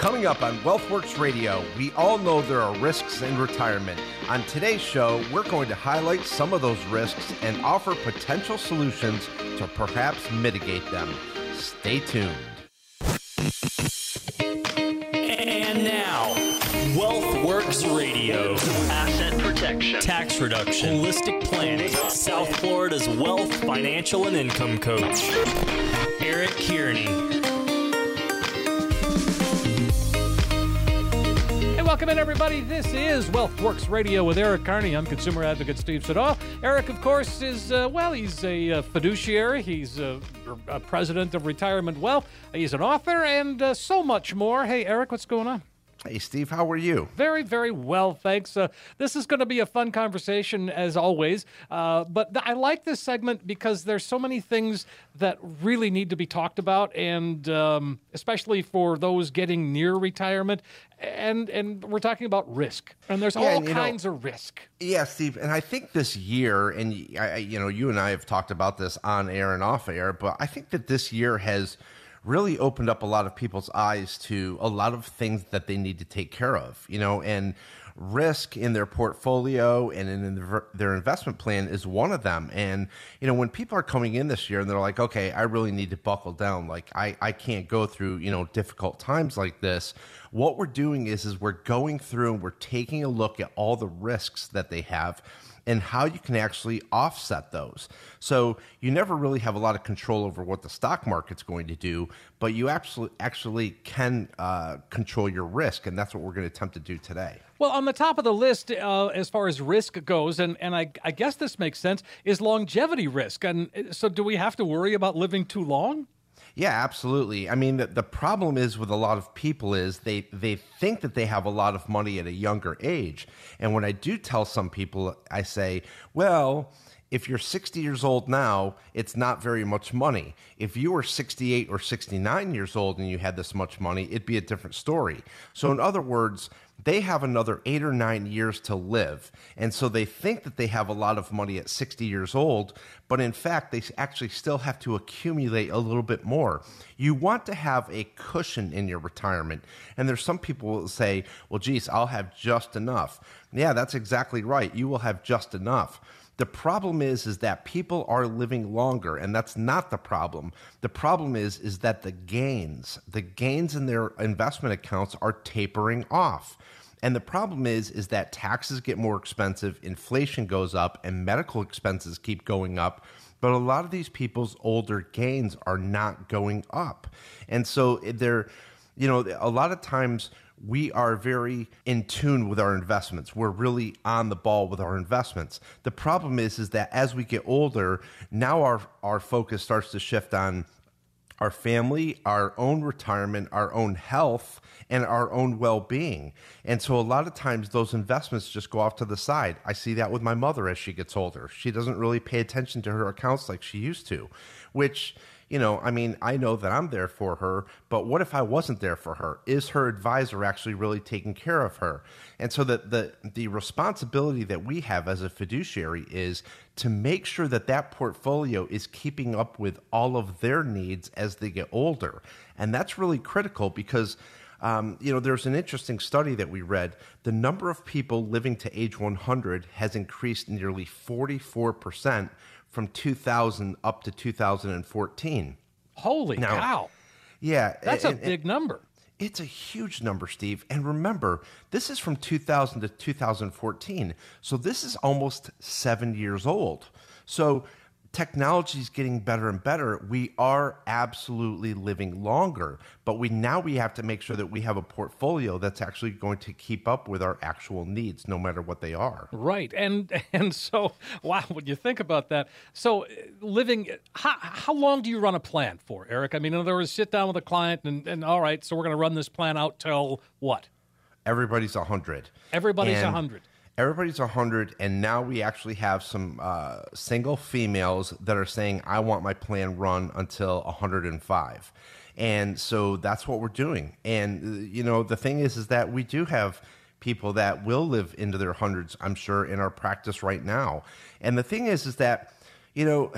Coming up on WealthWorks Radio, we all know there are risks in retirement. On today's show, we're going to highlight some of those risks and offer potential solutions to perhaps mitigate them. Stay tuned. And now, WealthWorks Radio. Asset protection. Tax reduction. Holistic planning. South Florida's wealth, financial, and income coach. Eric Kearney. Welcome in, everybody. This is WealthWorks Radio with Eric Carney. I'm consumer advocate Steve Siddall. Eric, of course, is, uh, well, he's a uh, fiduciary. He's a, a, president of Retirement Wealth. He's an author and uh, so much more. Hey, Eric, what's going on? Hey, Steve, how are you? Very, very well, thanks. Uh, this is going to be a fun conversation, as always. Uh, but th- I like this segment because there's so many things that really need to be talked about, and um, especially for those getting near retirement. And and we're talking about risk, and there's yeah, all and, kinds know, of risk. Yeah, Steve, and I think this year, and I, you know, you and I have talked about this on air and off air, but I think that this year has really opened up a lot of people's eyes to a lot of things that they need to take care of, you know, and risk in their portfolio and in their investment plan is one of them. And, you know, when people are coming in this year and they're like, okay, I really need to buckle down. Like I, I can't go through, you know, difficult times like this. What we're doing is, is we're going through and we're taking a look at all the risks that they have and how you can actually offset those. So you never really have a lot of control over what the stock market's going to do, but you actually actually can uh, control your risk, and that's what we're going to attempt to do today. Well, on the top of the list, uh, as far as risk goes, and, and I, I guess this makes sense, is longevity risk. And uh, so, do we have to worry about living too long? Yeah, absolutely. I mean, the, the problem is with a lot of people is they they think that they have a lot of money at a younger age. And when I do tell some people, I say, well, if you're 60 years old now, it's not very much money. If you were 68 or 69 years old and you had this much money, it'd be a different story. So, in other words, they have another eight or nine years to live. And so they think that they have a lot of money at 60 years old, but in fact, they actually still have to accumulate a little bit more. You want to have a cushion in your retirement. And there's some people who say, well, geez, I'll have just enough. Yeah, that's exactly right. You will have just enough. The problem is is that people are living longer and that's not the problem. The problem is is that the gains, the gains in their investment accounts are tapering off. And the problem is is that taxes get more expensive, inflation goes up and medical expenses keep going up. But a lot of these people's older gains are not going up. And so eh, they're you know, a lot of times we are very in tune with our investments. We're really on the ball with our investments. The problem is, is that as we get older, now our, our focus starts to shift on our family, our own retirement, our own health, and our own well being. And so a lot of times those investments just go off to the side. I see that with my mother as she gets older. She doesn't really pay attention to her accounts like she used to, which you know, I mean, I know that I'm there for her, but what if I wasn't there for her? Is her advisor actually really taking care of her? And so that the the responsibility that we have as a fiduciary is to make sure that that portfolio is keeping up with all of their needs as they get older. And that's really critical because um, you know, there's an interesting study that we read. The number of people living to age 100 has increased nearly 44% from 2000 up to 2014. Holy now, cow. Yeah. That's and, a big and, number. It's a huge number, Steve. And remember, this is from 2000 to 2014. So this is almost seven years old. So technology is getting better and better, we are absolutely living longer. But we now we have to make sure that we have a portfolio that's actually going to keep up with our actual needs, no matter what they are. Right, and and so wow, when you think about that, so uh, living, how, how long do you run a plan for, Eric? I mean, in other words, sit down with a client and, and all right, so we're going to run this plan out till what? Everybody's a hundred. Everybody's a hundred everybody's 100 and now we actually have some uh, single females that are saying i want my plan run until 105 and so that's what we're doing. And uh, you know the thing is is that we do have people that will live into their hundreds i'm sure in our practice right now. And the thing is is that you know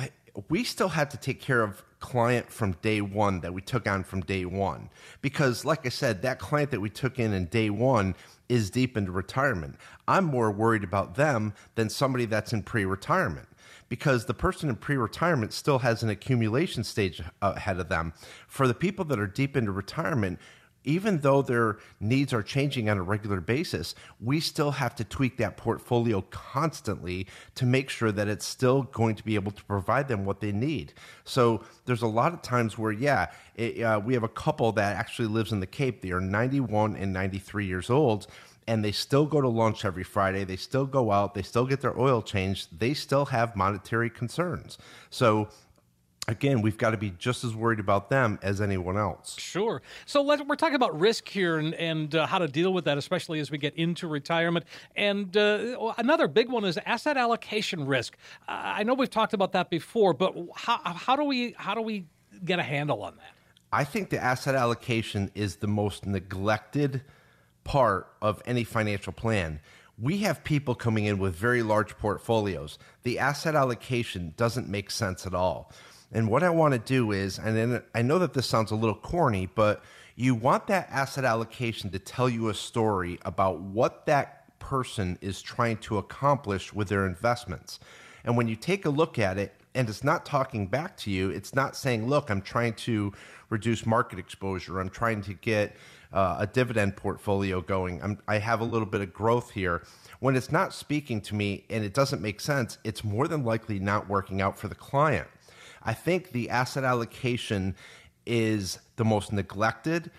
we still have to take care of client from day one that we took on from day one. Because, like I said, that client that we took in in day one is deep into retirement. I'm more worried about them than somebody that's in pre retirement because the person in pre retirement still has an accumulation stage ahead of them. For the people that are deep into retirement, even though their needs are changing on a regular basis, we still have to tweak that portfolio constantly to make sure that it's still going to be able to provide them what they need. So there's a lot of times where, yeah, it, uh, we have a couple that actually lives in the Cape. They are 91 and 93 years old and they still go to lunch every Friday. They still go out. They still get their oil changed. They still have monetary concerns. So again, we've got to be just as worried about them as anyone else. Sure. So we're talking about risk here and, and uh, how to deal with that, especially as we get into retirement. And uh, another big one is asset allocation risk. Uh, I know we've talked about that before, but how, how do we how do we get a handle on that? I think the asset allocation is the most neglected part of any financial plan. We have people coming in with very large portfolios. The asset allocation doesn't make sense at all. And what I want to do is, and then I know that this sounds a little corny, but you want that asset allocation to tell you a story about what that person is trying to accomplish with their investments. And when you take a look at it, and it's not talking back to you, it's not saying, look, I'm trying to reduce market exposure, I'm trying to get uh, a dividend portfolio going. I'm, I have a little bit of growth here. When it's not speaking to me and it doesn't make sense, it's more than likely not working out for the client. I think the asset allocation is the most neglected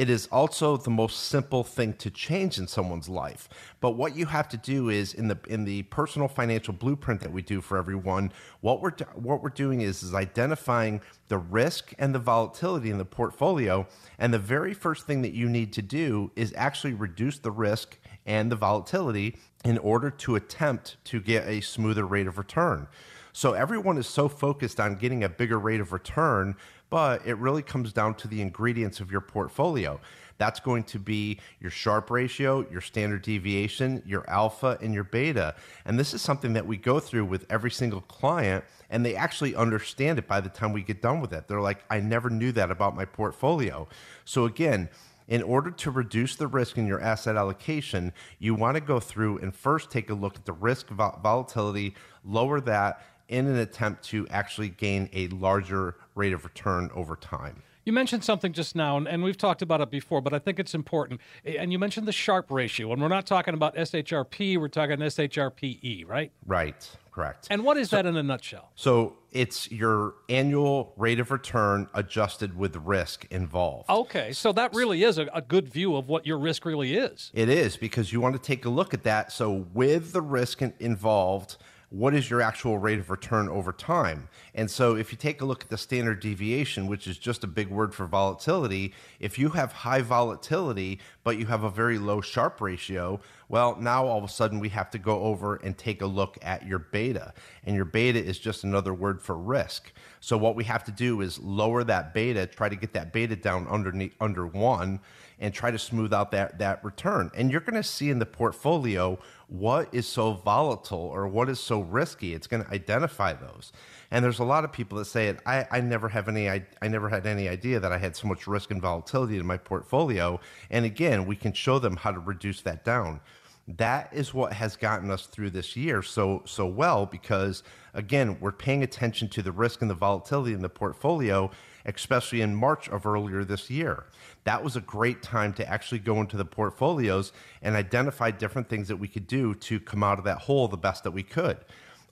it is also the most simple thing to change in someone's life. But what you have to do is in the in the personal financial blueprint that we do for everyone, what we're what we're doing is is identifying the risk and the volatility in the portfolio, and the very first thing that you need to do is actually reduce the risk and the volatility in order to attempt to get a smoother rate of return. So everyone is so focused on getting a bigger rate of return but it really comes down to the ingredients of your portfolio. That's going to be your Sharpe ratio, your standard deviation, your alpha, and your beta. And this is something that we go through with every single client, and they actually understand it by the time we get done with it. They're like, I never knew that about my portfolio. So, again, in order to reduce the risk in your asset allocation, you want to go through and first take a look at the risk volatility, lower that, in an attempt to actually gain a larger rate of return over time. You mentioned something just now, and we've talked about it before, but I think it's important. And you mentioned the Sharpe ratio, and we're not talking about SHRP, we're talking SHRPE, right? Right, correct. And what is so, that in a nutshell? So it's your annual rate of return adjusted with risk involved. Okay, so that really is a, a good view of what your risk really is. It is, because you want to take a look at that. So with the risk involved, what is your actual rate of return over time? And so, if you take a look at the standard deviation, which is just a big word for volatility, if you have high volatility, but you have a very low Sharpe ratio, well, now all of a sudden we have to go over and take a look at your beta. And your beta is just another word for risk. So, what we have to do is lower that beta, try to get that beta down underneath, under one, and try to smooth out that, that return. And you're going to see in the portfolio what is so volatile or what is so risky. It's going to identify those. And there's a lot of people that say it. I, I never have any. I, I never had any idea that I had so much risk and volatility in my portfolio. And again, we can show them how to reduce that down. That is what has gotten us through this year so so well because again we're paying attention to the risk and the volatility in the portfolio, especially in March of earlier this year that was a great time to actually go into the portfolios and identify different things that we could do to come out of that hole the best that we could.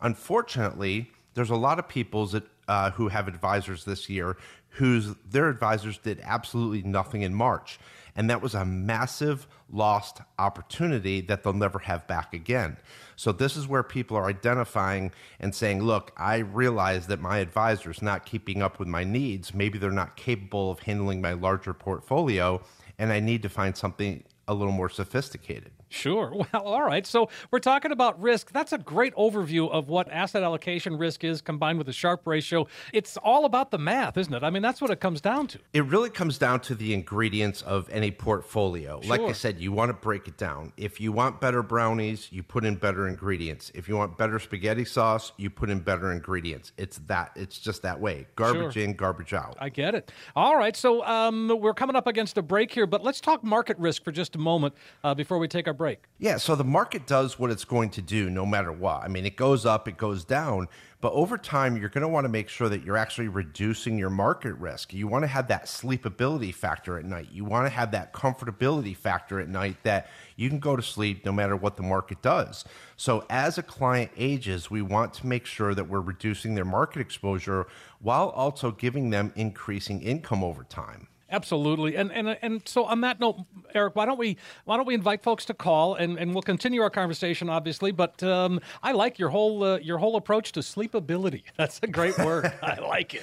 Unfortunately, there's a lot of people that, uh, who have advisors this year whose their advisors did absolutely nothing in March. And that was a massive lost opportunity that they'll never have back again. So, this is where people are identifying and saying, look, I realize that my advisor is not keeping up with my needs. Maybe they're not capable of handling my larger portfolio, and I need to find something a little more sophisticated. Sure. Well, all right. So we're talking about risk. That's a great overview of what asset allocation risk is combined with the Sharpe ratio. It's all about the math, isn't it? I mean, that's what it comes down to. It really comes down to the ingredients of any portfolio. Like I said, you want to break it down. If you want better brownies, you put in better ingredients. If you want better spaghetti sauce, you put in better ingredients. It's that. It's just that way. Garbage Sure. in, garbage out. I get it. All right. So um, we're coming up against a break here, but let's talk market risk for just a moment uh, before we take our break. Yeah, so the market does what it's going to do no matter what. I mean, it goes up, it goes down, but over time, you're going to want to make sure that you're actually reducing your market risk. You want to have that sleepability factor at night. You want to have that comfortability factor at night that you can go to sleep no matter what the market does. So, as a client ages, we want to make sure that we're reducing their market exposure while also giving them increasing income over time. Absolutely, and and and so on that note, Eric, why don't we why don't we invite folks to call and, and we'll continue our conversation, obviously. But um, I like your whole uh, your whole approach to sleepability. That's a great word. I like it.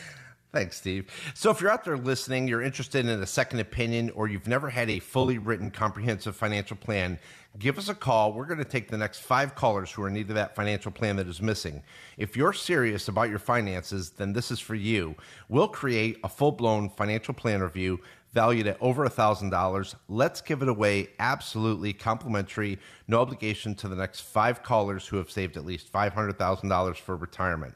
Thanks, Steve. So, if you're out there listening, you're interested in a second opinion, or you've never had a fully written comprehensive financial plan, give us a call. We're going to take the next five callers who are in need of that financial plan that is missing. If you're serious about your finances, then this is for you. We'll create a full blown financial plan review valued at over $1,000. Let's give it away absolutely complimentary, no obligation to the next five callers who have saved at least $500,000 for retirement.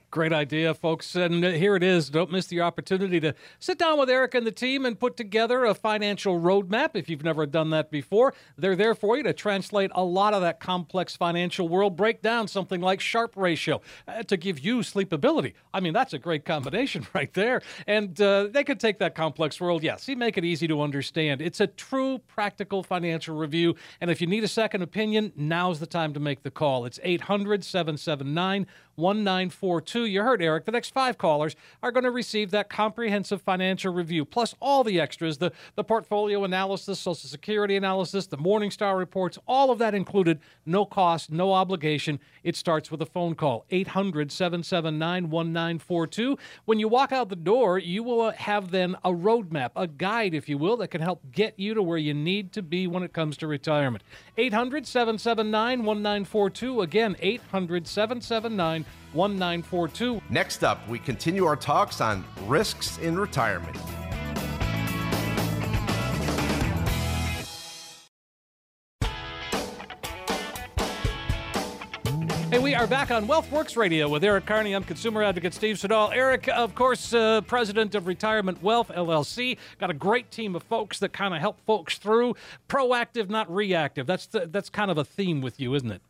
Great idea, folks. And uh, here it is. Don't miss the opportunity to sit down with Eric and the team and put together a financial roadmap. If you've never done that before, they're there for you to translate a lot of that complex financial world, break down something like Sharpe ratio uh, to give you sleepability. I mean, that's a great combination right there. And uh, they could take that complex world, yes, see, make it easy to understand. It's a true practical financial review. And if you need a second opinion, now's the time to make the call. It's 800 779 1942. You heard Eric. The next five callers are going to receive that comprehensive financial review, plus all the extras the, the portfolio analysis, Social Security analysis, the Morningstar reports, all of that included. No cost, no obligation. It starts with a phone call 800 779 1942. When you walk out the door, you will have then a roadmap, a guide, if you will, that can help get you to where you need to be when it comes to retirement. 800 779 1942. Again, 800 779 1942. Next up, we continue our talks on risks in retirement. Hey, we are back on WealthWorks Radio with Eric Carney. I'm consumer advocate Steve Siddall. Eric, of course, uh, president of Retirement Wealth LLC. Got a great team of folks that kind of help folks through. Proactive, not reactive. That's the, that's kind of a theme with you, isn't it?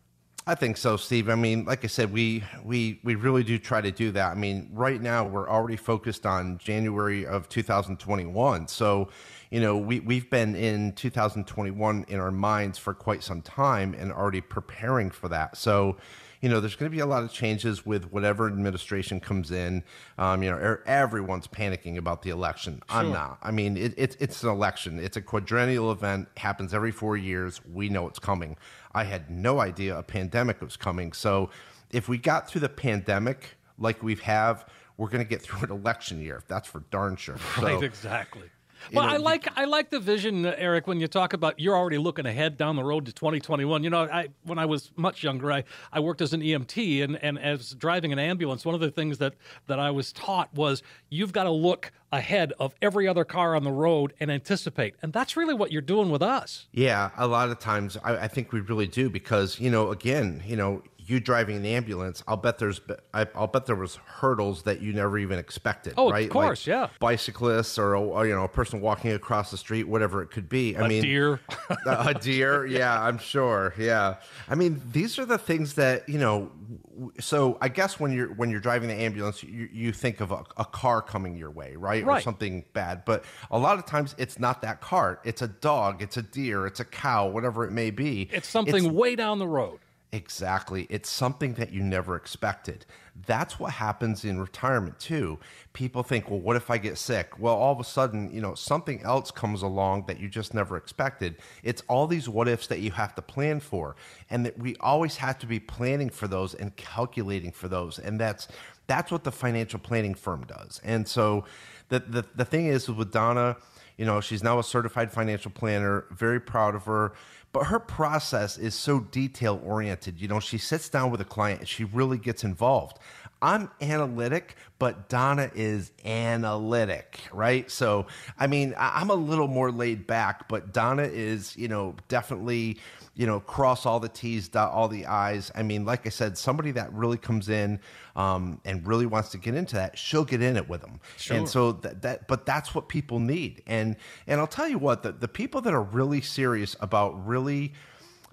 I think so, Steve. I mean, like I said, we we we really do try to do that. I mean, right now we're already focused on January of 2021. So, you know, we we've been in 2021 in our minds for quite some time and already preparing for that. So, you know, there's going to be a lot of changes with whatever administration comes in. Um, you know, er- everyone's panicking about the election. I'm not. I mean, it, it, it's an election. It's a quadrennial event. Happens every four years. We know it's coming. I had no idea a pandemic was coming. So, if we got through the pandemic like we have, we're going to get through an election year. If That's for darn sure. So, Right, exactly. Well, know, I like I like the vision, Eric. When you talk about you're already looking ahead down the road to 2021. You know, I when I was much younger, I, I worked as an EMT and, and as driving an ambulance. One of the things that that I was taught was you've got to look ahead of every other car on the road and anticipate, and that's really what you're doing with us. Yeah, a lot of times I, I think we really do because, you know, again, you know, you driving an ambulance, I'll bet there's I- I'll bet there was hurdles that you never even expected. Oh, of right? course, yeah. Bicyclists or, or you know a person walking across the street, whatever it could be. I A mean, deer. a deer yeah i'm sure yeah i mean these are the things that you know so i guess when you're when you're driving the ambulance you, you think of a, a car coming your way right? or something bad but a lot of times it's not that car it's a dog it's a deer it's a cow whatever it may be It's something way down the road. Exactly. It's something that you never expected. That's what happens in retirement too. People think, well, what if I get sick? Well, all of a sudden, you know, something else comes along that you just never expected. It's all these what ifs that you have to plan for. And that we always have to be planning for those and calculating for those. And that's that's what the financial planning firm does. And so the the, the thing is with Donna, you know, she's now a certified financial planner, very proud of her. But her process is so detail oriented. You know, she sits down with a client and she really gets involved. I'm analytic, but Donna is analytic, right? So, I mean, I'm a little more laid back, but Donna is, you know, definitely, you know, cross all the T's, dot all the I's. I mean, like I said, somebody that really comes in um, and really wants to get into that, she'll get in it with them. And so that, that, but that's what people need. And and I'll tell you what, the, the people that are really serious about really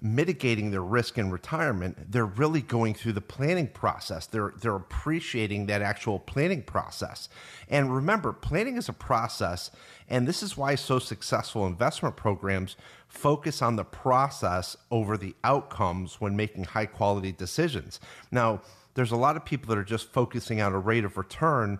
mitigating their risk in retirement, they're really going through the planning process. They're they're appreciating that actual planning process. And remember, planning is a process, and this is why so successful investment programs focus on the process over the outcomes when making high quality decisions. Now, there's a lot of people that are just focusing on a rate of return.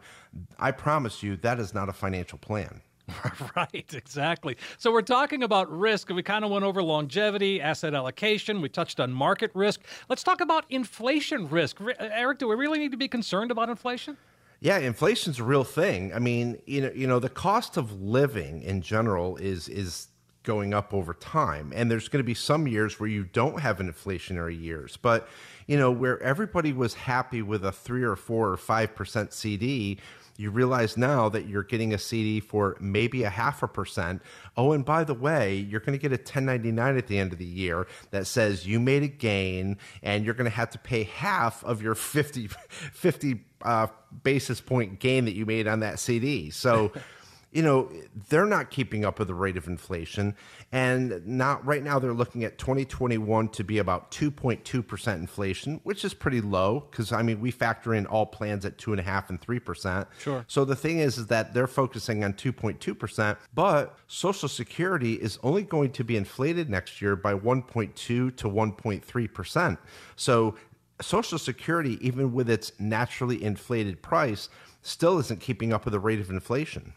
I promise you that is not a financial plan. Right, exactly. So we're talking about risk, and we kind of went over longevity, asset allocation. We touched on market risk. Let's talk about inflation risk. Ri- Eric, do we really need to be concerned about inflation? Yeah, inflation's a real thing. I mean, you know, you know, the cost of living in general is is going up over time, and there's going to be some years where you don't have an inflationary years, but you know, where everybody was happy with a three or four or five percent CD. You realize now that you're getting a CD for maybe a half a percent. Oh, and by the way, you're going to get a 1099 at the end of the year that says you made a gain and you're going to have to pay half of your 50, 50 uh, basis point gain that you made on that CD. So, you know, they're not keeping up with the rate of inflation. And not right now, they're looking at 2021 to be about 2.2% inflation, which is pretty low because, I mean, we factor in all plans at 2.5% and 3%. Sure. So the thing is, is that they're focusing on 2.2%, but Social Security is only going to be inflated next year by 1.2 to 1.3%. So Social Security, even with its naturally inflated price, still isn't keeping up with the rate of inflation.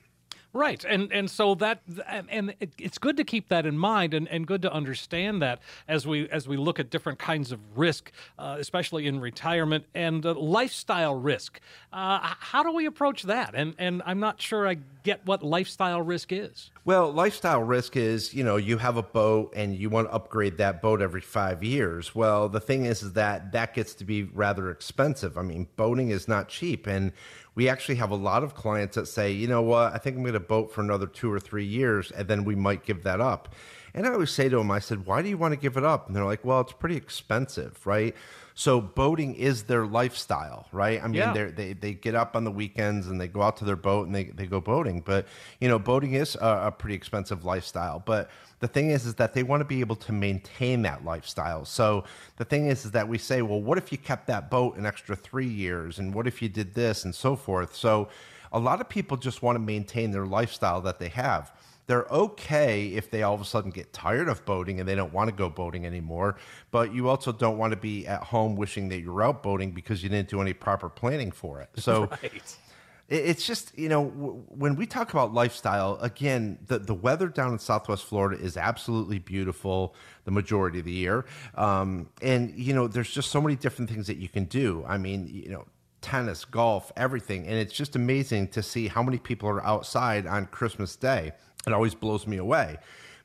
Right, and and so that and- it's good to keep that in mind, and, and good to understand that as we as we look at different kinds of risk, uh, especially in retirement and uh, lifestyle risk. Uh, how do we approach that? And and I'm not sure I get what lifestyle risk is. Well, lifestyle risk is, you know, you have a boat and you want to upgrade that boat every five years. Well, the thing is, is that that gets to be rather expensive. I mean, boating is not cheap. And we actually have a lot of clients that say, you know what, I think I'm going to boat for another two or three years and then we might give that up. And I always say to them, I said, why do you want to give it up? And they're like, well, it's pretty expensive, right? So boating is their lifestyle, right? I mean, Yeah. they're they they get up on the weekends and they go out to their boat and they, they go boating. But you know, boating is a, a pretty expensive lifestyle. But the thing is, is that they want to be able to maintain that lifestyle. So the thing is, is that we say, well, what if you kept that boat an extra three years, and what if you did this, and so forth. So a lot of people just want to maintain their lifestyle that they have. They're okay if they all of a sudden get tired of boating and they don't want to go boating anymore. But you also don't want to be at home wishing that you're out boating because you didn't do any proper planning for it. So it- it's just you know w- when we talk about lifestyle again the, the weather down in southwest florida is absolutely beautiful the majority of the year um, and you know there's just so many different things that you can do i mean you know tennis golf everything and it's just amazing to see how many people are outside on christmas day it always blows me away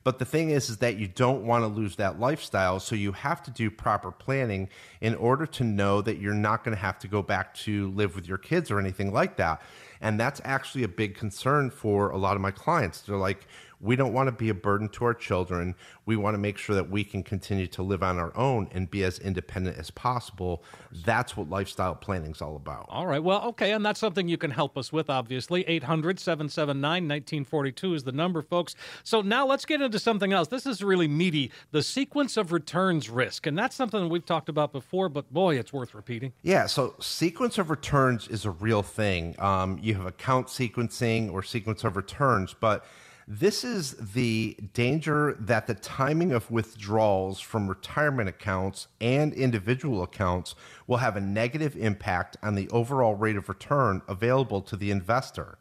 but the thing is, is that you don't want to lose that lifestyle. So you have to do proper planning in order to know that you're not going to have to go back to live with your kids or anything like that. And that's actually a big concern for a lot of my clients. They're like, we don't want to be a burden to our children. We want to make sure that we can continue to live on our own and be as independent as possible. That's what lifestyle planning is all about. All right. Well, okay. And that's something you can help us with, obviously. 800 779 1942 is the number, folks. So now let's get into something else. This is really meaty the sequence of returns risk. And that's something we've talked about before, but boy, it's worth repeating. Yeah. So, sequence of returns is a real thing. Um, you have account sequencing or sequence of returns, but this is the danger that the timing of withdrawals from retirement accounts and individual accounts will have a negative impact on the overall rate of return available to the investor.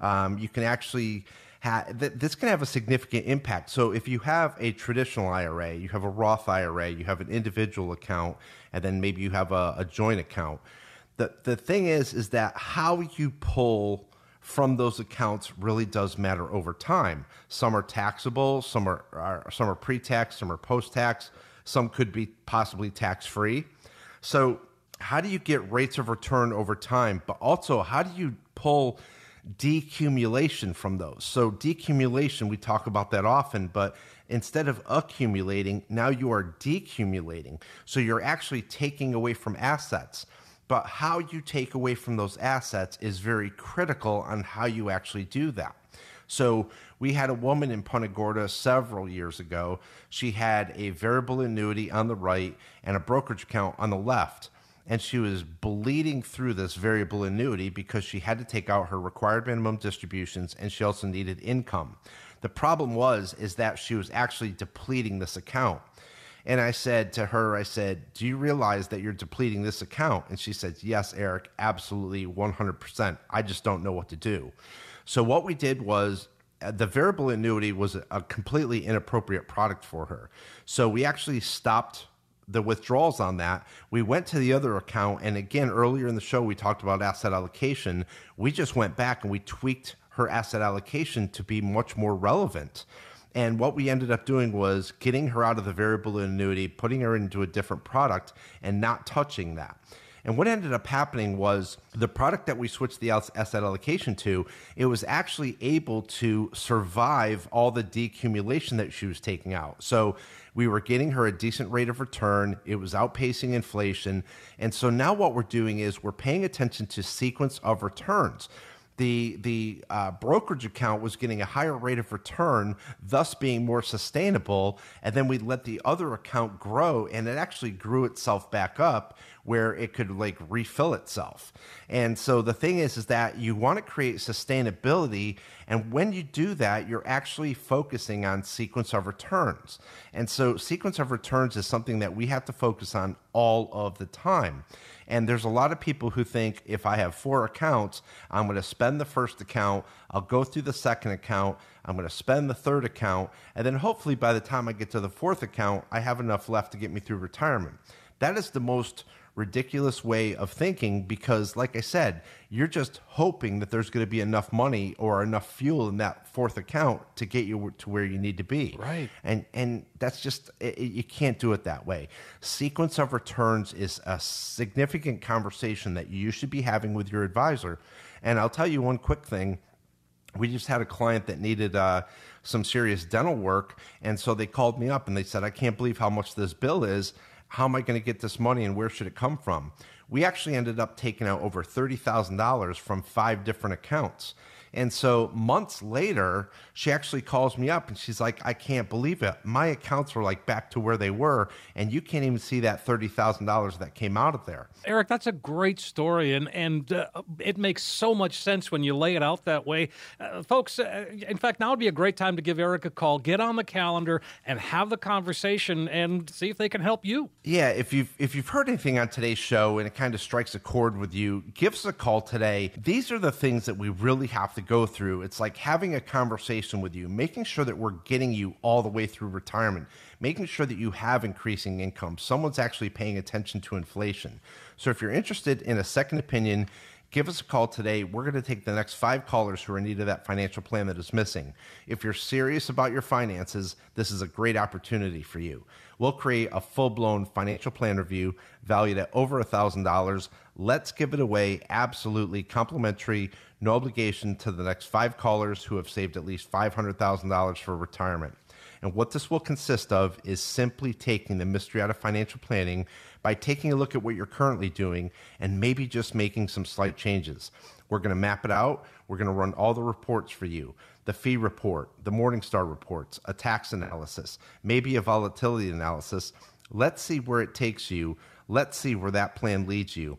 Um, you can actually th- this can have a significant impact. So if you have a traditional IRA, you have a Roth IRA, you have an individual account, and then maybe you have a, a joint account. The the thing is, is that how you pull from those accounts really does matter over time. Some are taxable, some are, are some are pre-tax, some are post-tax, some could be possibly tax-free. So, how do you get rates of return over time? But also, how do you pull decumulation from those? So, decumulation, we talk about that often, but instead of accumulating, now you are decumulating. So, you're actually taking away from assets but how you take away from those assets is very critical on how you actually do that. So we had a woman in Punta Gorda several years ago. She had a variable annuity on the right and a brokerage account on the left. And she was bleeding through this variable annuity because she had to take out her required minimum distributions and she also needed income. The problem was is that she was actually depleting this account. And I said to her, I said, Do you realize that you're depleting this account? And she said, Yes, Eric, absolutely 100%. I just don't know what to do. So, what we did was uh, the variable annuity was a completely inappropriate product for her. So, we actually stopped the withdrawals on that. We went to the other account. And again, earlier in the show, we talked about asset allocation. We just went back and we tweaked her asset allocation to be much more relevant. And what we ended up doing was getting her out of the variable annuity, putting her into a different product, and not touching that. And what ended up happening was the product that we switched the asset allocation to, it was actually able to survive all the decumulation that she was taking out. So we were getting her a decent rate of return. It was outpacing inflation. And so now what we're doing is we're paying attention to sequence of returns the the uh, brokerage account was getting a higher rate of return, thus being more sustainable. And then we let the other account grow, and it actually grew itself back up where it could like refill itself. And so the thing is, is that you want to create sustainability, and when you do that, you're actually focusing on sequence of returns. And so sequence of returns is something that we have to focus on all of the time. And there's a lot of people who think if I have four accounts, I'm going to spend the first account, I'll go through the second account, I'm going to spend the third account, and then hopefully by the time I get to the fourth account, I have enough left to get me through retirement. That is the most ridiculous way of thinking because, like I said, you're just hoping that there's going to be enough money or enough fuel in that fourth account to get you to where you need to be. Right. And and that's just it, you can't do it that way. Sequence of returns is a significant conversation that you should be having with your advisor. And I'll tell you one quick thing. We just had a client that needed uh, some serious dental work, and so they called me up and they said, "I can't believe how much this bill is." How am I going to get this money and where should it come from? We actually ended up taking out over $30,000 from five different accounts. And so months later, she actually calls me up and she's like, I can't believe it. My accounts were like back to where they were, and you can't even see that $30,000 that came out of there. Eric, that's a great story, and, and uh, it makes so much sense when you lay it out that way. Uh, folks, uh, in fact, now would be a great time to give Eric a call. Get on the calendar and have the conversation and see if they can help you. Yeah, if you've, if you've heard anything on today's show and it kind of strikes a chord with you, give us a call today. These are the things that we really have to go through. It's like having a conversation with you, making sure that we're getting you all the way through retirement, making sure that you have increasing income. Someone's actually paying attention to inflation. So if you're interested in a second opinion, Give us a call today. We're going to take the next five callers who are in need of that financial plan that is missing. If you're serious about your finances, this is a great opportunity for you. We'll create a full blown financial plan review valued at over $1,000. Let's give it away absolutely complimentary, no obligation to the next five callers who have saved at least $500,000 for retirement. And what this will consist of is simply taking the mystery out of financial planning by taking a look at what you're currently doing and maybe just making some slight changes. We're going to map it out. We're going to run all the reports for you the fee report, the Morningstar reports, a tax analysis, maybe a volatility analysis. Let's see where it takes you. Let's see where that plan leads you.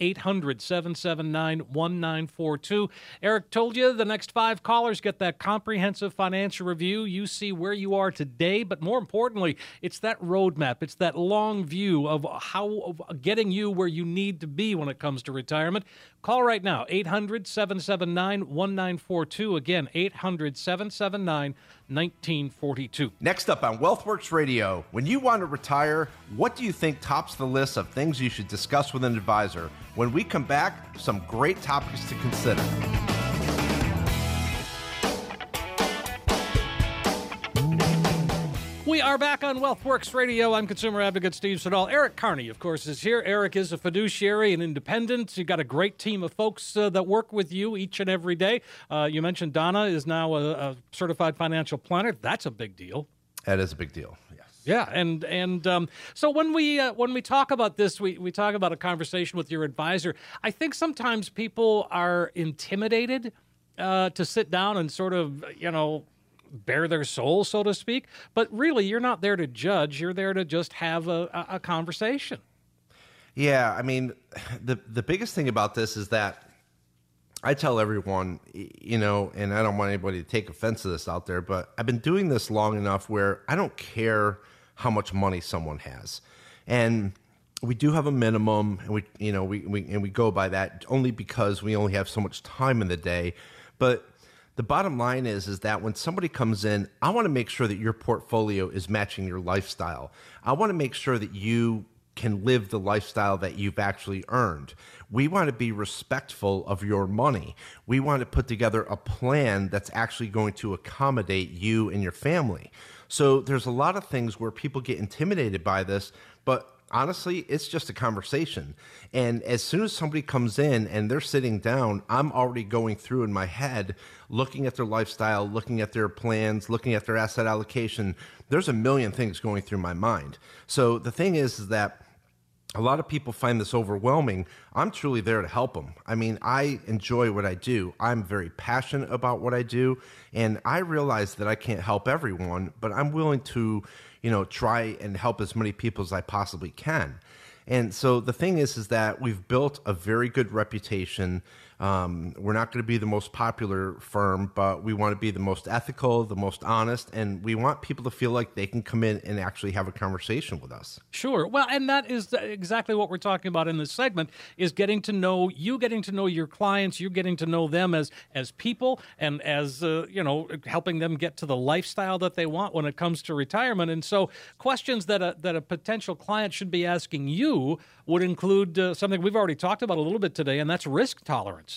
800 779 1942. Eric told you the next five callers get that comprehensive financial review. You see where you are today, but more importantly, it's that roadmap. It's that long view of how of getting you where you need to be when it comes to retirement. Call right now 800 779 1942. Again, 800 779 1942. Next up on WealthWorks Radio, when you want to retire, what do you think tops the list of things you should discuss with an advisor? When we come back, some great topics to consider. We are back on WealthWorks Radio. I'm consumer advocate Steve Siddall. Eric Carney, of course, is here. Eric is a fiduciary and independent. You've got a great team of folks uh, that work with you each and every day. Uh, you mentioned Donna is now a, a, certified financial planner. That's a big deal. That is a big deal. Yeah, and and um, so when we uh, when we talk about this, we we talk about a conversation with your advisor. I think sometimes people are intimidated uh, to sit down and sort of you know bare their soul, so to speak. But really, you're not there to judge. You're there to just have a, a conversation. Yeah, I mean, the the biggest thing about this is that I tell everyone, you know, and I don't want anybody to take offense to this out there, but I've been doing this long enough where I don't care how much money someone has, and we do have a minimum, and we, you know, we, we and we go by that only because we only have so much time in the day, but the bottom line is is that when somebody comes in i want to make sure that your portfolio is matching your lifestyle. I want to make sure that you can live the lifestyle that you've actually earned. We want to be respectful of your money. We want to put together a plan that's actually going to accommodate you and your family so there's a lot of things where people get intimidated by this but honestly, it's just a conversation. And as soon as somebody comes in and they're sitting down, I'm already going through in my head, looking at their lifestyle, looking at their plans, looking at their asset allocation. There's a million things going through my mind. So the thing is, is that a lot of people find this overwhelming. I'm truly there to help them. I mean, I enjoy what I do. I'm very passionate about what I do, and I realize that I can't help everyone, but I'm willing to, you know, try and help as many people as I possibly can. And so the thing is, is that we've built a very good reputation um, we're not going to be the most popular firm, but we want to be the most ethical, the most honest, and we want people to feel like they can come in and actually have a conversation with us. Sure. Well, and that is exactly what we're talking about in this segment: is getting to know you, getting to know your clients, you getting to know them as as people, and as uh, you know, helping them get to the lifestyle that they want when it comes to retirement. And so, questions that a that a potential client should be asking you would include uh, something we've already talked about a little bit today, and that's risk tolerance.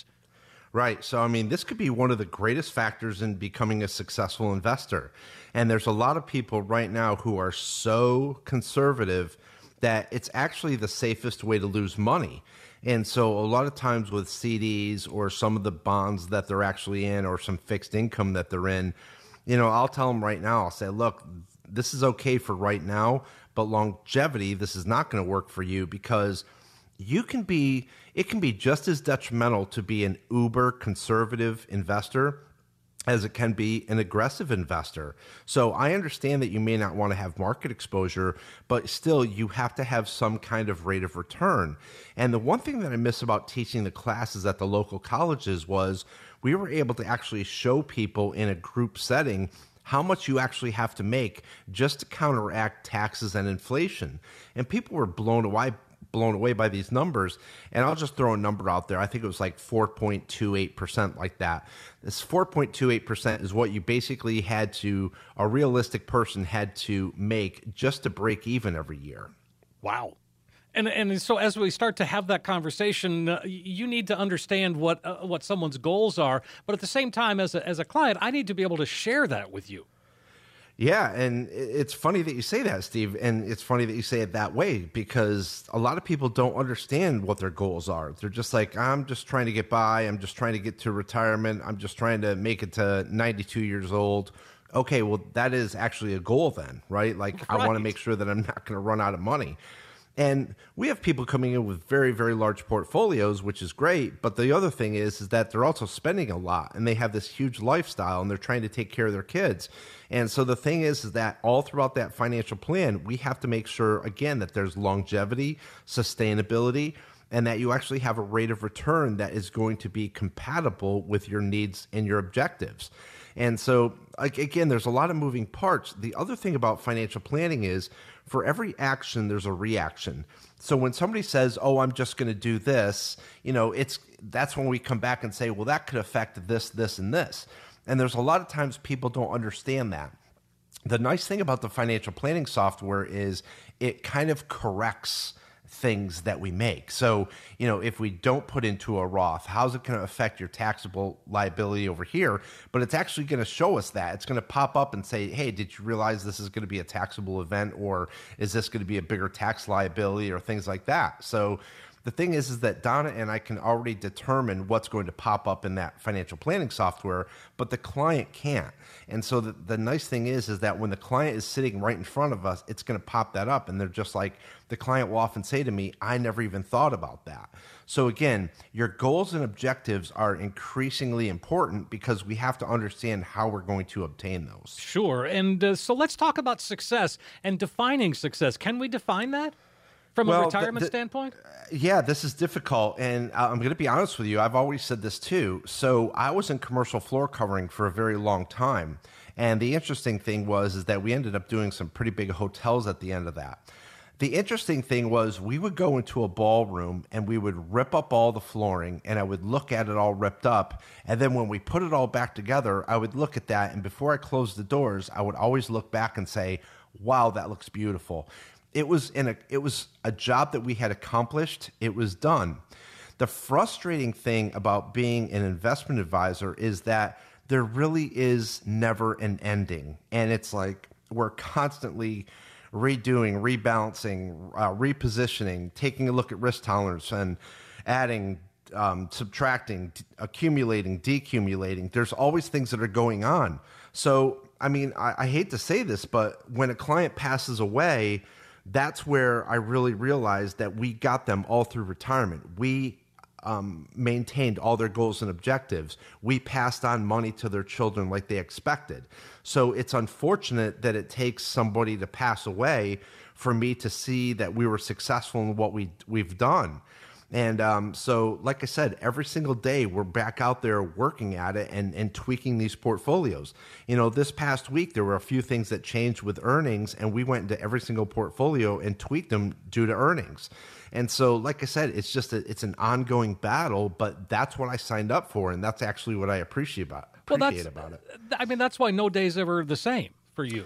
Right. So, I mean, this could be one of the greatest factors in becoming a successful investor. And there's a lot of people right now who are so conservative that it's actually the safest way to lose money. And so, a lot of times with CDs or some of the bonds that they're actually in or some fixed income that they're in, you know, I'll tell them right now, I'll say, look, this is okay for right now, but longevity, this is not going to work for you because you can be it can be just as detrimental to be an uber conservative investor as it can be an aggressive investor. So I understand that you may not want to have market exposure, but still you have to have some kind of rate of return. And the one thing that I miss about teaching the classes at the local colleges was we were able to actually show people in a group setting how much you actually have to make just to counteract taxes and inflation. And people were blown away blown away by these numbers. And I'll just throw a number out there. I think it was like 4.28%, like that. This 4.28% is what you basically had to, a realistic person had to make just to break even every year. Wow. And, and so as we start to have that conversation, uh, you need to understand what uh, what someone's goals are. But at the same time, as a, as a client, I need to be able to share that with you. Yeah, and it's funny that you say that, Steve, and it's funny that you say it that way because a lot of people don't understand what their goals are. They're just like, I'm just trying to get by, I'm just trying to get to retirement, I'm just trying to make it to 92 years old. Okay, well, that is actually a goal then, right? Like, right. I want to make sure that I'm not going to run out of money. And we have people coming in with very, very large portfolios, which is great. But the other thing is, is that they're also spending a lot and they have this huge lifestyle and they're trying to take care of their kids. And so the thing is, is that all throughout that financial plan, we have to make sure, again, that there's longevity, sustainability, and that you actually have a rate of return that is going to be compatible with your needs and your objectives. And so, again, there's a lot of moving parts. The other thing about financial planning is for every action, there's a reaction. So when somebody says, "Oh, I'm just going to do this," you know, it's that's when we come back and say, "Well, that could affect this, this, and this." And there's a lot of times people don't understand that. The nice thing about the financial planning software is it kind of corrects things that we make. So, you know, if we don't put into a Roth, how's it going to affect your taxable liability over here? But it's actually going to show us that. It's going to pop up and say, hey, did you realize this is going to be a taxable event or is this going to be a bigger tax liability or things like that? So, the thing is, is that Donna and I can already determine what's going to pop up in that financial planning software, but the client can't. And so the, the nice thing is, is that when the client is sitting right in front of us, it's going to pop that up. And they're just like, the client will often say to me, I never even thought about that. So again, your goals and objectives are increasingly important because we have to understand how we're going to obtain those. Sure. And uh, so let's talk about success and defining success. Can we define that? From well, a retirement the, the, standpoint? Yeah, this is difficult. And I'm going to be honest with you. I've always said this too. So I was in commercial floor covering for a very long time. And the interesting thing was is that we ended up doing some pretty big hotels at the end of that. The interesting thing was we would go into a ballroom and we would rip up all the flooring and I would look at it all ripped up. And then when we put it all back together, I would look at that. And before I closed the doors, I would always look back and say, wow, that looks beautiful it was in a it was a job that we had accomplished. It was done. The frustrating thing about being an investment advisor is that there really is never an ending, and it's like we're constantly redoing, rebalancing, uh, repositioning, taking a look at risk tolerance, and adding, um, subtracting, d- accumulating, decumulating. There's always things that are going on. So, I mean, I, I hate to say this, but when a client passes away, that's where I really realized that we got them all through retirement. We um, maintained all their goals and objectives. We passed on money to their children like they expected. So it's unfortunate that it takes somebody to pass away for me to see that we were successful in what we we've done. And um, so, like I said, every single day we're back out there working at it and, and tweaking these portfolios. You know, this past week there were a few things that changed with earnings, and we went into every single portfolio and tweaked them due to earnings. And so, like I said, it's just a, it's an ongoing battle, but that's what I signed up for, and that's actually what I appreciate about appreciate well, about it. I mean, that's why no day's ever the same for you.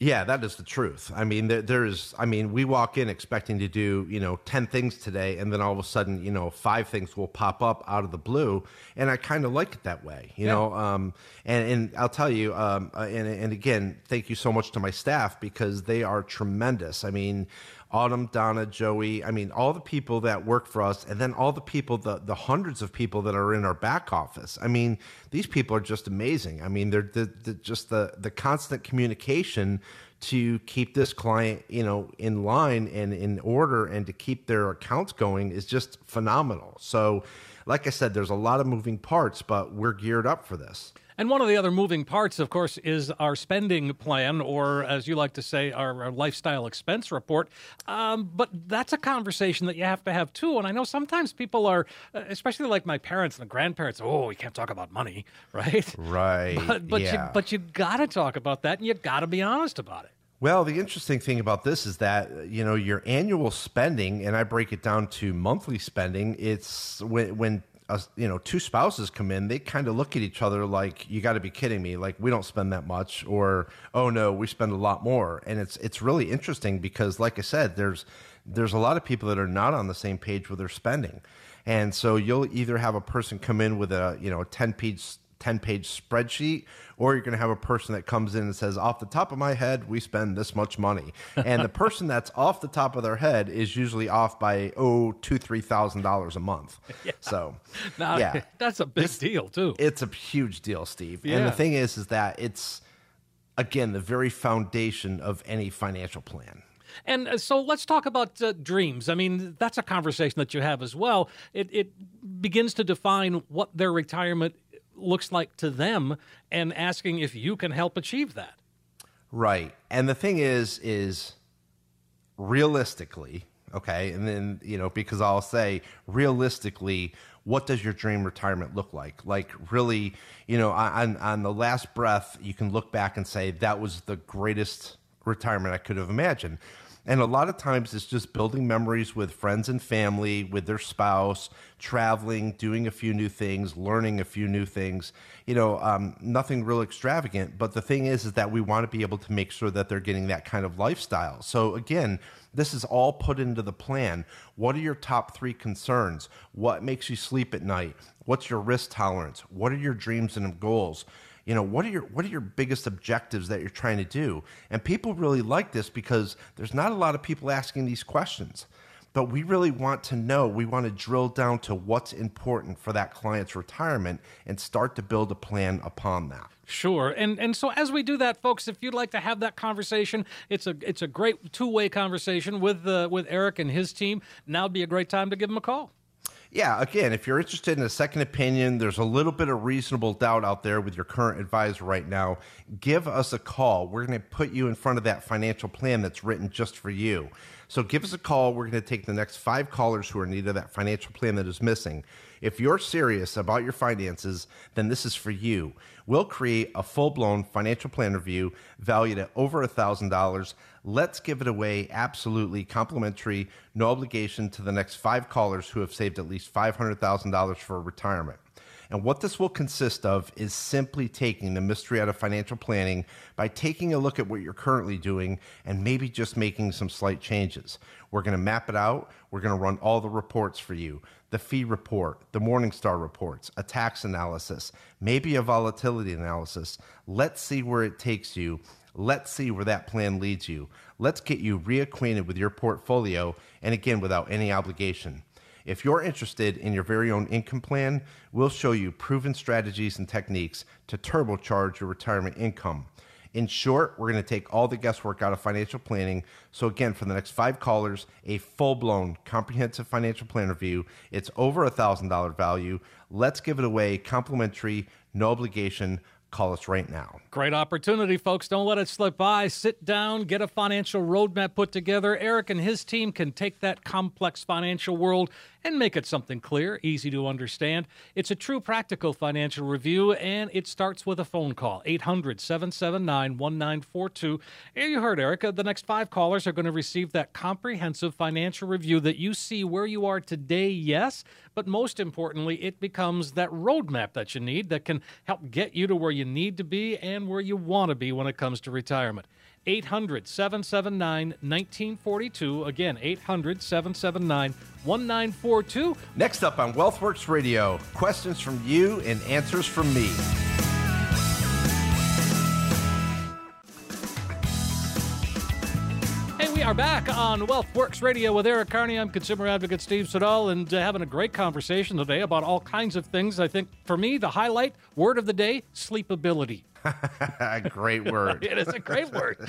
Yeah, that is the truth. I mean, there, there's, I mean, we walk in expecting to do, you know, 10 things today, and then all of a sudden, you know, five things will pop up out of the blue. And I kind of like it that way, you yeah. know. Um, and, and I'll tell you, um, uh, and, and again, thank you so much to my staff because they are tremendous. I mean, Autumn, Donna, Joey, I mean, all the people that work for us, and then all the people, the, the hundreds of people that are in our back office. I mean, these people are just amazing. I mean, they're the, the, just the, the constant communication to keep this client, you know, in line and in order and to keep their accounts going is just phenomenal. So, like I said, there's a lot of moving parts, but we're geared up for this. And one of the other moving parts, of course, is our spending plan, or as you like to say, our, our lifestyle expense report. Um, but that's a conversation that you have to have too. And I know sometimes people are, uh, especially like my parents and grandparents, oh, we can't talk about money, right? Right. But, but yeah. you but you got to talk about that, and you got to be honest about it. Well, the interesting thing about this is that you know your annual spending, and I break it down to monthly spending. It's when when you know two spouses come in, they kind of look at each other like you got to be kidding me. Like we don't spend that much, or oh no, we spend a lot more. And it's it's really interesting because, like I said, there's there's a lot of people that are not on the same page with their spending, and so you'll either have a person come in with a you know a ten page 10 page spreadsheet, or you're going to have a person that comes in and says, off the top of my head, we spend this much money. And the person that's off the top of their head is usually off by, oh, two, $3,000 a month. Yeah. So, now, yeah. That's a big deal, too. It's a huge deal, Steve. Yeah. And the thing is, is that it's, again, the very foundation of any financial plan. And uh, so let's talk about uh, dreams. I mean, that's a conversation that you have as well. It, it begins to define what their retirement looks like to them and asking if you can help achieve that. Right. And the thing is, is realistically, okay, and then, you know, because I'll say realistically, what does your dream retirement look like? Like, really, you know, on, on the last breath, you can look back and say, that was the greatest retirement I could have imagined. And a lot of times it's just building memories with friends and family, with their spouse, traveling, doing a few new things, learning a few new things. You know, um, nothing real extravagant. But the thing is, is that we want to be able to make sure that they're getting that kind of lifestyle. So again, this is all put into the plan. What are your top three concerns? What makes you sleep at night? What's your risk tolerance? What are your dreams and goals? You know what are your what are your biggest objectives that you're trying to do and people really like this because there's not a lot of people asking these questions but we really want to know we want to drill down to what's important for that client's retirement and start to build a plan upon that Sure, and and so as we do that, folks, if you'd like to have that conversation, it's a it's a great two way conversation with uh, with Eric and his team. Now would be a great time to give them a call. Yeah, again, if you're interested in a second opinion, there's a little bit of reasonable doubt out there with your current advisor right now. Give us a call. We're going to put you in front of that financial plan that's written just for you. So give us a call. We're going to take the next five callers who are in need of that financial plan that is missing. If you're serious about your finances, then this is for you. We'll create a full blown financial plan review valued at over a $1,000. Let's give it away absolutely complimentary, no obligation to the next five callers who have saved at least $500,000 for retirement. And what this will consist of is simply taking the mystery out of financial planning by taking a look at what you're currently doing and maybe just making some slight changes. We're going to map it out. We're going to run all the reports for you the fee report, the Morningstar reports, a tax analysis, maybe a volatility analysis. Let's see where it takes you. Let's see where that plan leads you. Let's get you reacquainted with your portfolio and again without any obligation. If you're interested in your very own income plan, we'll show you proven strategies and techniques to turbocharge your retirement income. In short, we're going to take all the guesswork out of financial planning. So, again, for the next five callers, a full blown comprehensive financial plan review. It's over a $1,000 value. Let's give it away complimentary, no obligation. Call us right now. Great opportunity, folks. Don't let it slip by. Sit down, get a financial roadmap put together. Eric and his team can take that complex financial world and make it something clear, easy to understand. It's a true practical financial review, and it starts with a phone call 800 779 1942. And you heard Erica, the next five callers are going to receive that comprehensive financial review that you see where you are today, yes, but most importantly, it becomes that roadmap that you need that can help get you to where you need to be and where you want to be when it comes to retirement. 800 779 1942. Again, 800 779 1942. Next up on WealthWorks Radio, questions from you and answers from me. Are back on WealthWorks Radio with Eric Carney. I'm consumer advocate Steve Siddall, and uh, having a great conversation today about all kinds of things. I think for me, the highlight word of the day sleepability. Great word. it is a great word.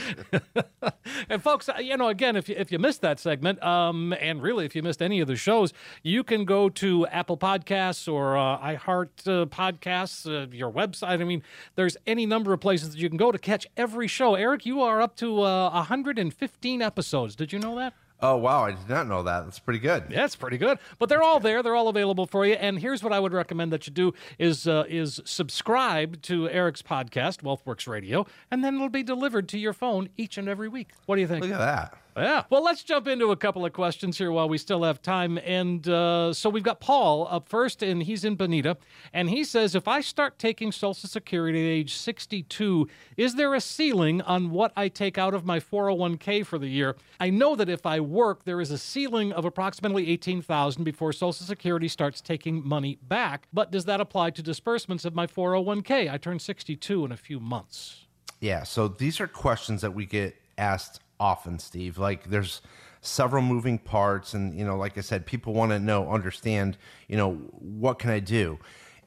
and folks, uh, you know, again, if you, if you missed that segment, um, and really if you missed any of the shows, you can go to Apple Podcasts or uh, iHeart uh, Podcasts, uh, your website. I mean, there's any number of places that you can go to catch every show. Eric, you are up to uh, 115 episodes. Did you know that? Oh wow, I did not know that. That's pretty good. Yeah, it's pretty good. But they're all there. They're all available for you. And here's what I would recommend that you do is uh, is subscribe to Eric's podcast, WealthWorks Radio, and then it'll be delivered to your phone each and every week. What do you think? Look at that. Yeah. Well, let's jump into a couple of questions here while we still have time. And uh, so we've got Paul up first, and he's in Bonita. And he says, if I start taking Social Security at age 62, is there a ceiling on what I take out of my 401k for the year? I know that if I work, there is a ceiling of approximately 18000 before Social Security starts taking money back. But does that apply to disbursements of my 401k? I turn 62 in a few months. Yeah, so these are questions that we get asked often, Steve. Like there's several moving parts and you know, like I said, people want to know, understand, you know, what can I do?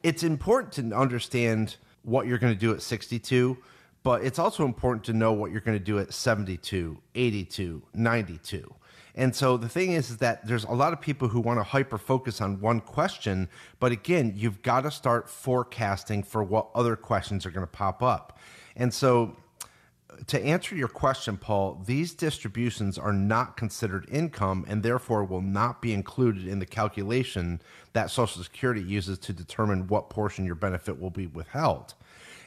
It's important to understand what you're going to do at 62, but it's also important to know what you're going to do at 72, 82, 92. And so the thing is, is that there's a lot of people who want to hyper focus on one question, but again, you've got to start forecasting for what other questions are going to pop up. And so to answer your question, Paul, these distributions are not considered income and therefore will not be included in the calculation that Social Security uses to determine what portion your benefit will be withheld.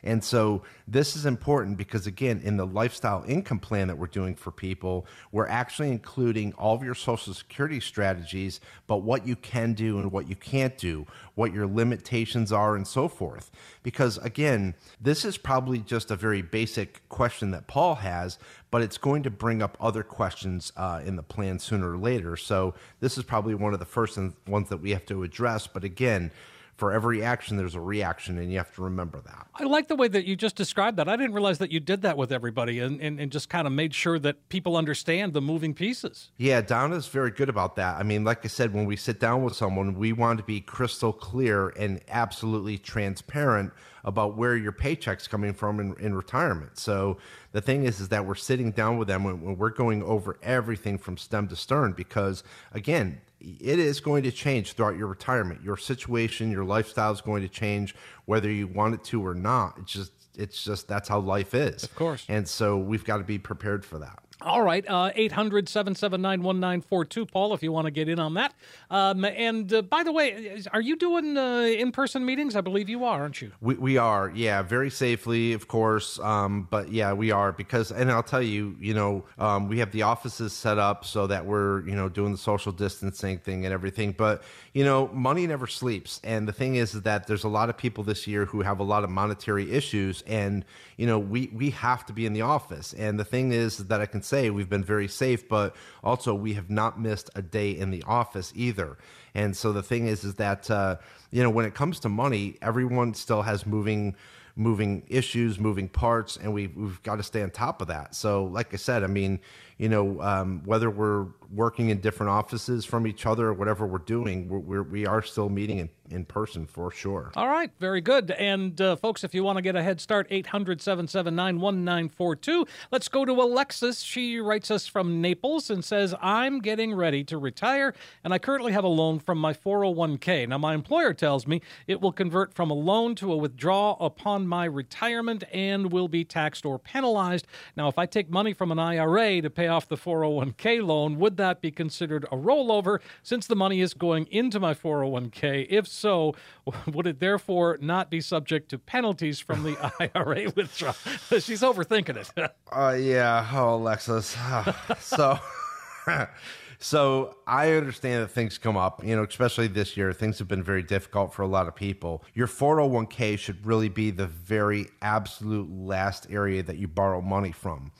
And so this is important because, again, in the lifestyle income plan that we're doing for people, we're actually including all of your Social Security strategies, but what you can do and what you can't do, what your limitations are, and so forth. Because, again, this is probably just a very basic question that Paul has, but it's going to bring up other questions uh, in the plan sooner or later. So this is probably one of the first ones that we have to address. But again, for every action, there's a reaction, and you have to remember that. I like the way that you just described that. I didn't realize that you did that with everybody and, and, and just kind of made sure that people understand the moving pieces. Yeah, Donna's very good about that. I mean, like I said, when we sit down with someone, we want to be crystal clear and absolutely transparent about where your paycheck's coming from in, in retirement. So the thing is, is that we're sitting down with them when we're going over everything from stem to stern because, again, it is going to change throughout your retirement. Your situation, your lifestyle is going to change whether you want it to or not. It's just it's just that's how life is. Of course. And so we've got to be prepared for that. All right, uh, 800 779 1942, Paul, if you want to get in on that. Um, and uh, by the way, are you doing uh, in person meetings? I believe you are, aren't you? We, we are, yeah, very safely, of course. Um, but yeah, we are because, and I'll tell you, you know, um, we have the offices set up so that we're, you know, doing the social distancing thing and everything. But, you know, money never sleeps. And the thing is, that there's a lot of people this year who have a lot of monetary issues. And, you know, we, we have to be in the office. And the thing is that I can say we've been very safe, but also we have not missed a day in the office either. And so the thing is, is that uh, you know when it comes to money, everyone still has moving moving issues, moving parts, and we've, we've got to stay on top of that. So, like I said, I mean, you know, um, whether we're working in different offices from each other or whatever we're doing, we're, we're we are still meeting in, in person for sure. All right, very good. And uh, folks, if you want to get a head start, 800 779 1942. Let's go to Alexis. She writes us from Naples and says, I'm getting ready to retire, and I currently have a loan from my 401k. Now, my employer tells me it will convert from a loan to a withdrawal upon my retirement and will be taxed or penalized. Now, if I take money from an IRA to pay off the 401k loan, would that be considered a rollover since the money is going into my 401k? If so, would it therefore not be subject to penalties from the IRA withdrawal? She's overthinking it. uh, yeah. Oh, Alexis. so. So I understand that things come up, you know, especially this year. Things have been very difficult for a lot of people. Your 401k should really be the very absolute last area that you borrow money from.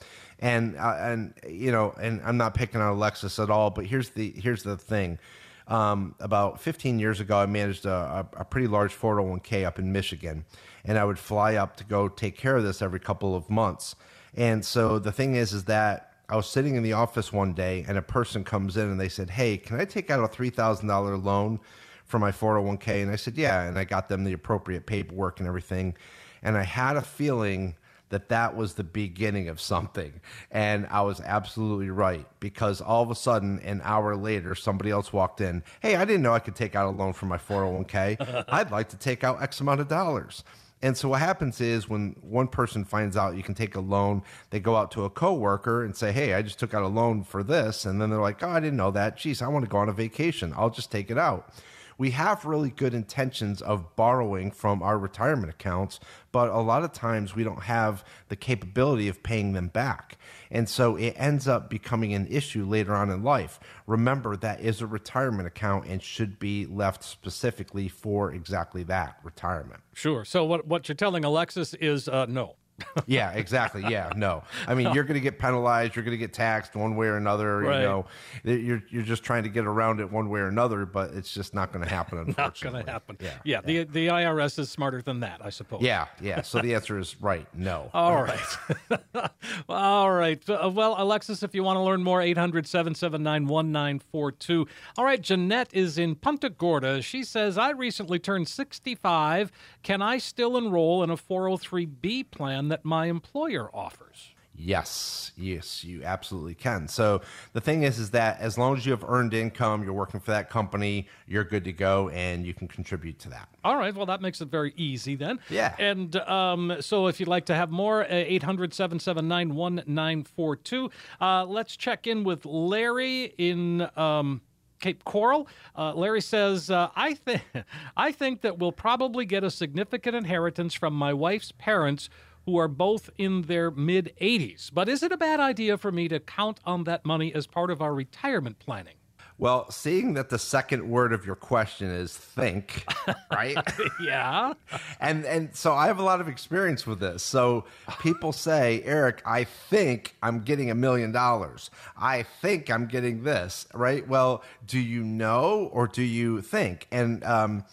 And uh, and you know, and I'm not picking on Alexis at all, but here's the here's the thing. Um, about 15 years ago, I managed a, a, pretty large 401k up in Michigan, and I would fly up to go take care of this every couple of months. And so the thing is, is that I was sitting in the office one day, and a person comes in and they said, "Hey, can I take out a three thousand dollar loan for my 401k?" And I said, "Yeah," and I got them the appropriate paperwork and everything. And I had a feeling that that was the beginning of something. And I was absolutely right because all of a sudden, an hour later, somebody else walked in. Hey, I didn't know I could take out a loan for my 401k. I'd like to take out X amount of dollars. And so what happens is when one person finds out you can take a loan, they go out to a coworker and say, "Hey, I just took out a loan for this," and then they're like, "Oh, I didn't know that. Geez, I want to go on a vacation. I'll just take it out." We have really good intentions of borrowing from our retirement accounts, but a lot of times we don't have the capability of paying them back. And so it ends up becoming an issue later on in life. Remember, that is a retirement account and should be left specifically for exactly that retirement. Sure. So, what, what you're telling Alexis is uh, no yeah, exactly. Yeah, no. I mean, you're going to get penalized. You're going to get taxed one way or another. Right. You know, you're you're just trying to get around it one way or another, but it's just not going to happen. Unfortunately, not going to happen. Yeah, yeah, yeah. The the IRS is smarter than that, I suppose. Yeah, yeah. So the answer is right. No. All right. All right. Uh, well, Alexis, if you want to learn more, 800 779 1942. All right. Jeanette is in Punta Gorda. She says, I recently turned 65. Can I still enroll in a 403B plan? That my employer offers. Yes, yes, you absolutely can. So the thing is, is that as long as you have earned income, you're working for that company, you're good to go, and you can contribute to that. All right. Well, that makes it very easy then. Yeah. And um, so if you'd like to have more, uh, 800 779 1942. Uh, let's check in with Larry in. Um, Cape Coral. Uh, Larry says, uh, I, th- I think that we'll probably get a significant inheritance from my wife's parents who are both in their mid 80s. But is it a bad idea for me to count on that money as part of our retirement planning? Well, seeing that the second word of your question is think, right? yeah. and and so I have a lot of experience with this. So people say, "Eric, I think I'm getting a million dollars. I think I'm getting this." Right? Well, do you know or do you think? And um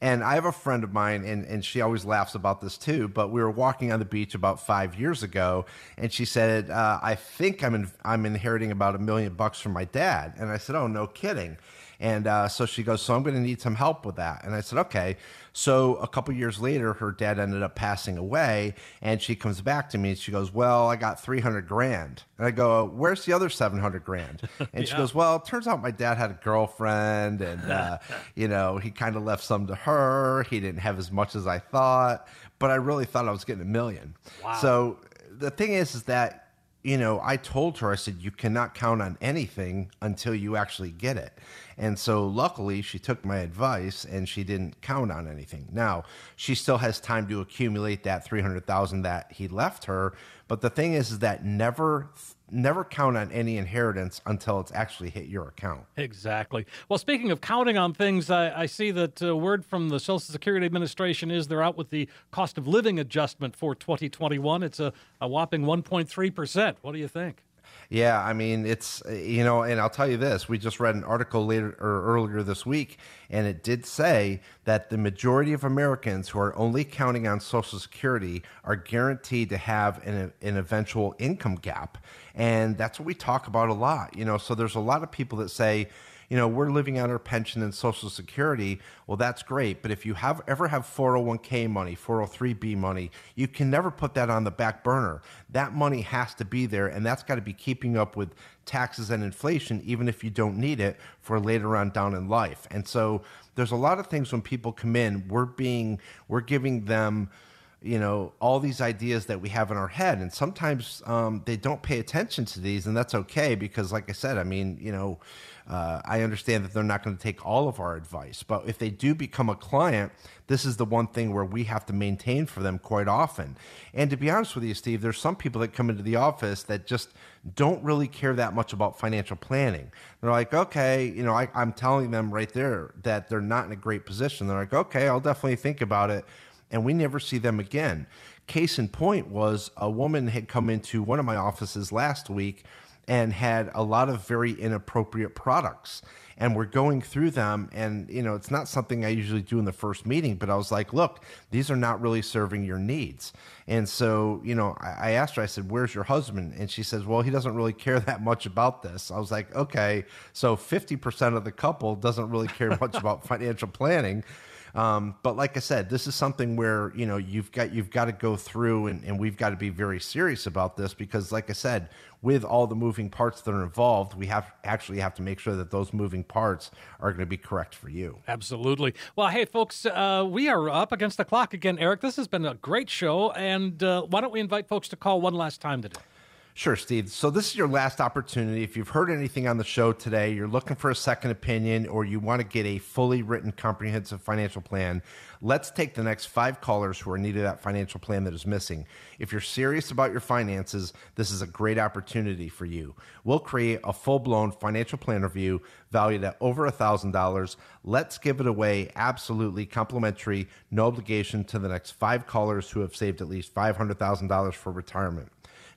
and I have a friend of mine, and, and she always laughs about this too. But we were walking on the beach about five years ago, and she said, uh, "I think I'm in, I'm inheriting about a million bucks from my dad." And I said, "Oh, no kidding." And uh, so she goes, So I'm going to need some help with that. And I said, Okay. So a couple years later, her dad ended up passing away. And she comes back to me and she goes, Well, I got 300 grand. And I go, Where's the other 700 grand? And she goes, Well, it turns out my dad had a girlfriend and, uh, you know, he kind of left some to her. He didn't have as much as I thought, but I really thought I was getting a million. Wow. So the thing is, is that you know, I told her, I said, you cannot count on anything until you actually get it. And so luckily she took my advice and she didn't count on anything. Now, she still has time to accumulate that 300,000 that he left her, but the thing is is that never never count on any inheritance until it's actually hit your account. Exactly. Well, speaking of counting on things, I, I see that uh, word from the Social Security Administration is they're out with the cost of living adjustment for 2021. It's a, a whopping 1.3%. What do you think? Yeah, I mean, it's you know, and I'll tell you this: we just read an article later or earlier this week, and it did say that the majority of Americans who are only counting on Social Security are guaranteed to have an, an eventual income gap, and that's what we talk about a lot. You know, so there's a lot of people that say you know, we're living on our pension and Social Security. Well, that's great. But if you have ever have 401k money, 403b money, you can never put that on the back burner. That money has to be there, and that's got to be keeping up with taxes and inflation, even if you don't need it for later on down in life. And so there's a lot of things when people come in, we're being, we're giving them you know all these ideas that we have in our head and sometimes um, they don't pay attention to these and that's okay because like i said i mean you know uh, I understand that they're not going to take all of our advice, but if they do become a client, this is the one thing where we have to maintain for them quite often. And to be honest with you, Steve, there's some people that come into the office that just don't really care that much about financial planning. They're like, okay, you know, I, I'm telling them right there that they're not in a great position. They're like, okay, I'll definitely think about it. And we never see them again. Case in point was a woman had come into one of my offices last week and had a lot of very inappropriate products and we're going through them and you know it's not something i usually do in the first meeting but i was like look these are not really serving your needs. And so you know i, asked her i said where's your husband? And she says well he doesn't really care that much about this. I was like okay. So 50% of the couple doesn't really care much about financial planning Um, but like I said, this is something where you know you've got you've got to go through, and, and we've got to be very serious about this because, like I said, with all the moving parts that are involved, we have actually have to make sure that those moving parts are going to be correct for you. Absolutely. Well, hey, folks, uh, we are up against the clock again. Eric, this has been a great show, and uh, why don't we invite folks to call one last time today? Sure, Steve. So this is your last opportunity. If you've heard anything on the show today, you're looking for a second opinion, or you want to get a fully written, comprehensive financial plan, let's take the next five callers who are needed that financial plan that is missing. If you're serious about your finances, this is a great opportunity for you. We'll create a full-blown financial plan review valued at over a thousand dollars. Let's give it away absolutely complimentary, no obligation to the next five callers who have saved at least five hundred thousand dollars for retirement.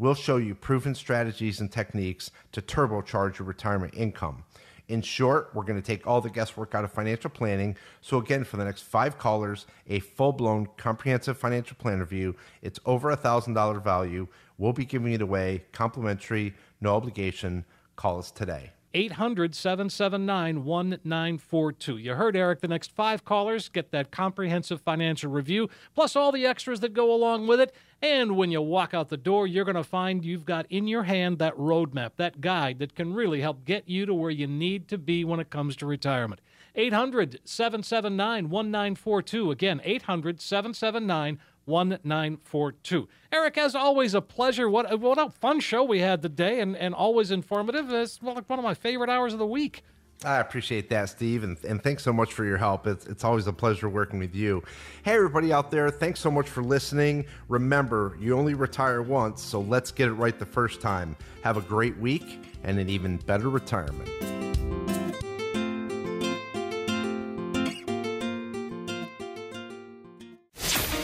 we'll show you proven strategies and techniques to turbocharge your retirement income. In short, we're going to take all the guesswork out of financial planning. So, again, for the next five callers, a full blown comprehensive financial plan review. It's over a $1,000 value. We'll be giving it away complimentary, no obligation. Call us today. 800 779 1942. You heard Eric. The next five callers get that comprehensive financial review, plus all the extras that go along with it. And when you walk out the door, you're going to find you've got in your hand that roadmap, that guide that can really help get you to where you need to be when it comes to retirement. 800 779 1942. Again, 800 779 1942. Eric, as always, a pleasure. What, what a fun show we had today and, and always informative. It's one of my favorite hours of the week. I appreciate that, Steve, and, and thanks so much for your help. It's, it's always a pleasure working with you. Hey, everybody out there, thanks so much for listening. Remember, you only retire once, so let's get it right the first time. Have a great week and an even better retirement.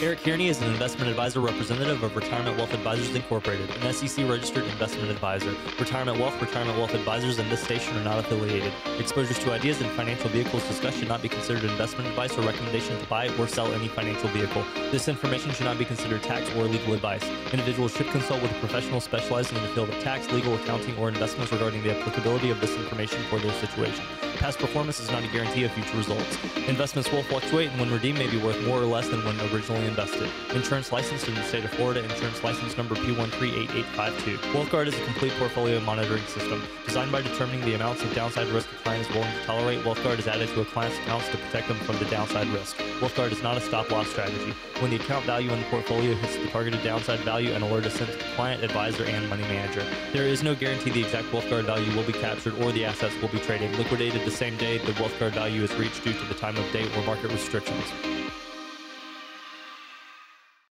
Eric Kearney is an investment advisor representative of Retirement Wealth Advisors Incorporated, an SEC registered investment advisor. Retirement Wealth, Retirement Wealth Advisors, and this station are not affiliated. Exposures to ideas and financial vehicles discussed should not be considered investment advice or recommendation to buy or sell any financial vehicle. This information should not be considered tax or legal advice. Individuals should consult with a professional specializing in the field of tax, legal, accounting, or investments regarding the applicability of this information for their situation. Past performance is not a guarantee of future results. Investments will fluctuate and when redeemed may be worth more or less than when originally invested. Insurance licensed in the state of Florida, insurance license number P138852. WealthGuard is a complete portfolio monitoring system designed by determining the amounts of downside risk a client is willing to tolerate. WealthGuard is added to a client's accounts to protect them from the downside risk. WealthGuard is not a stop loss strategy. When the account value in the portfolio hits the targeted downside value, an alert is sent to the client, advisor, and money manager. There is no guarantee the exact WealthGuard value will be captured or the assets will be traded, liquidated the same day the wealth WealthGuard value is reached due to the time of date or market restrictions.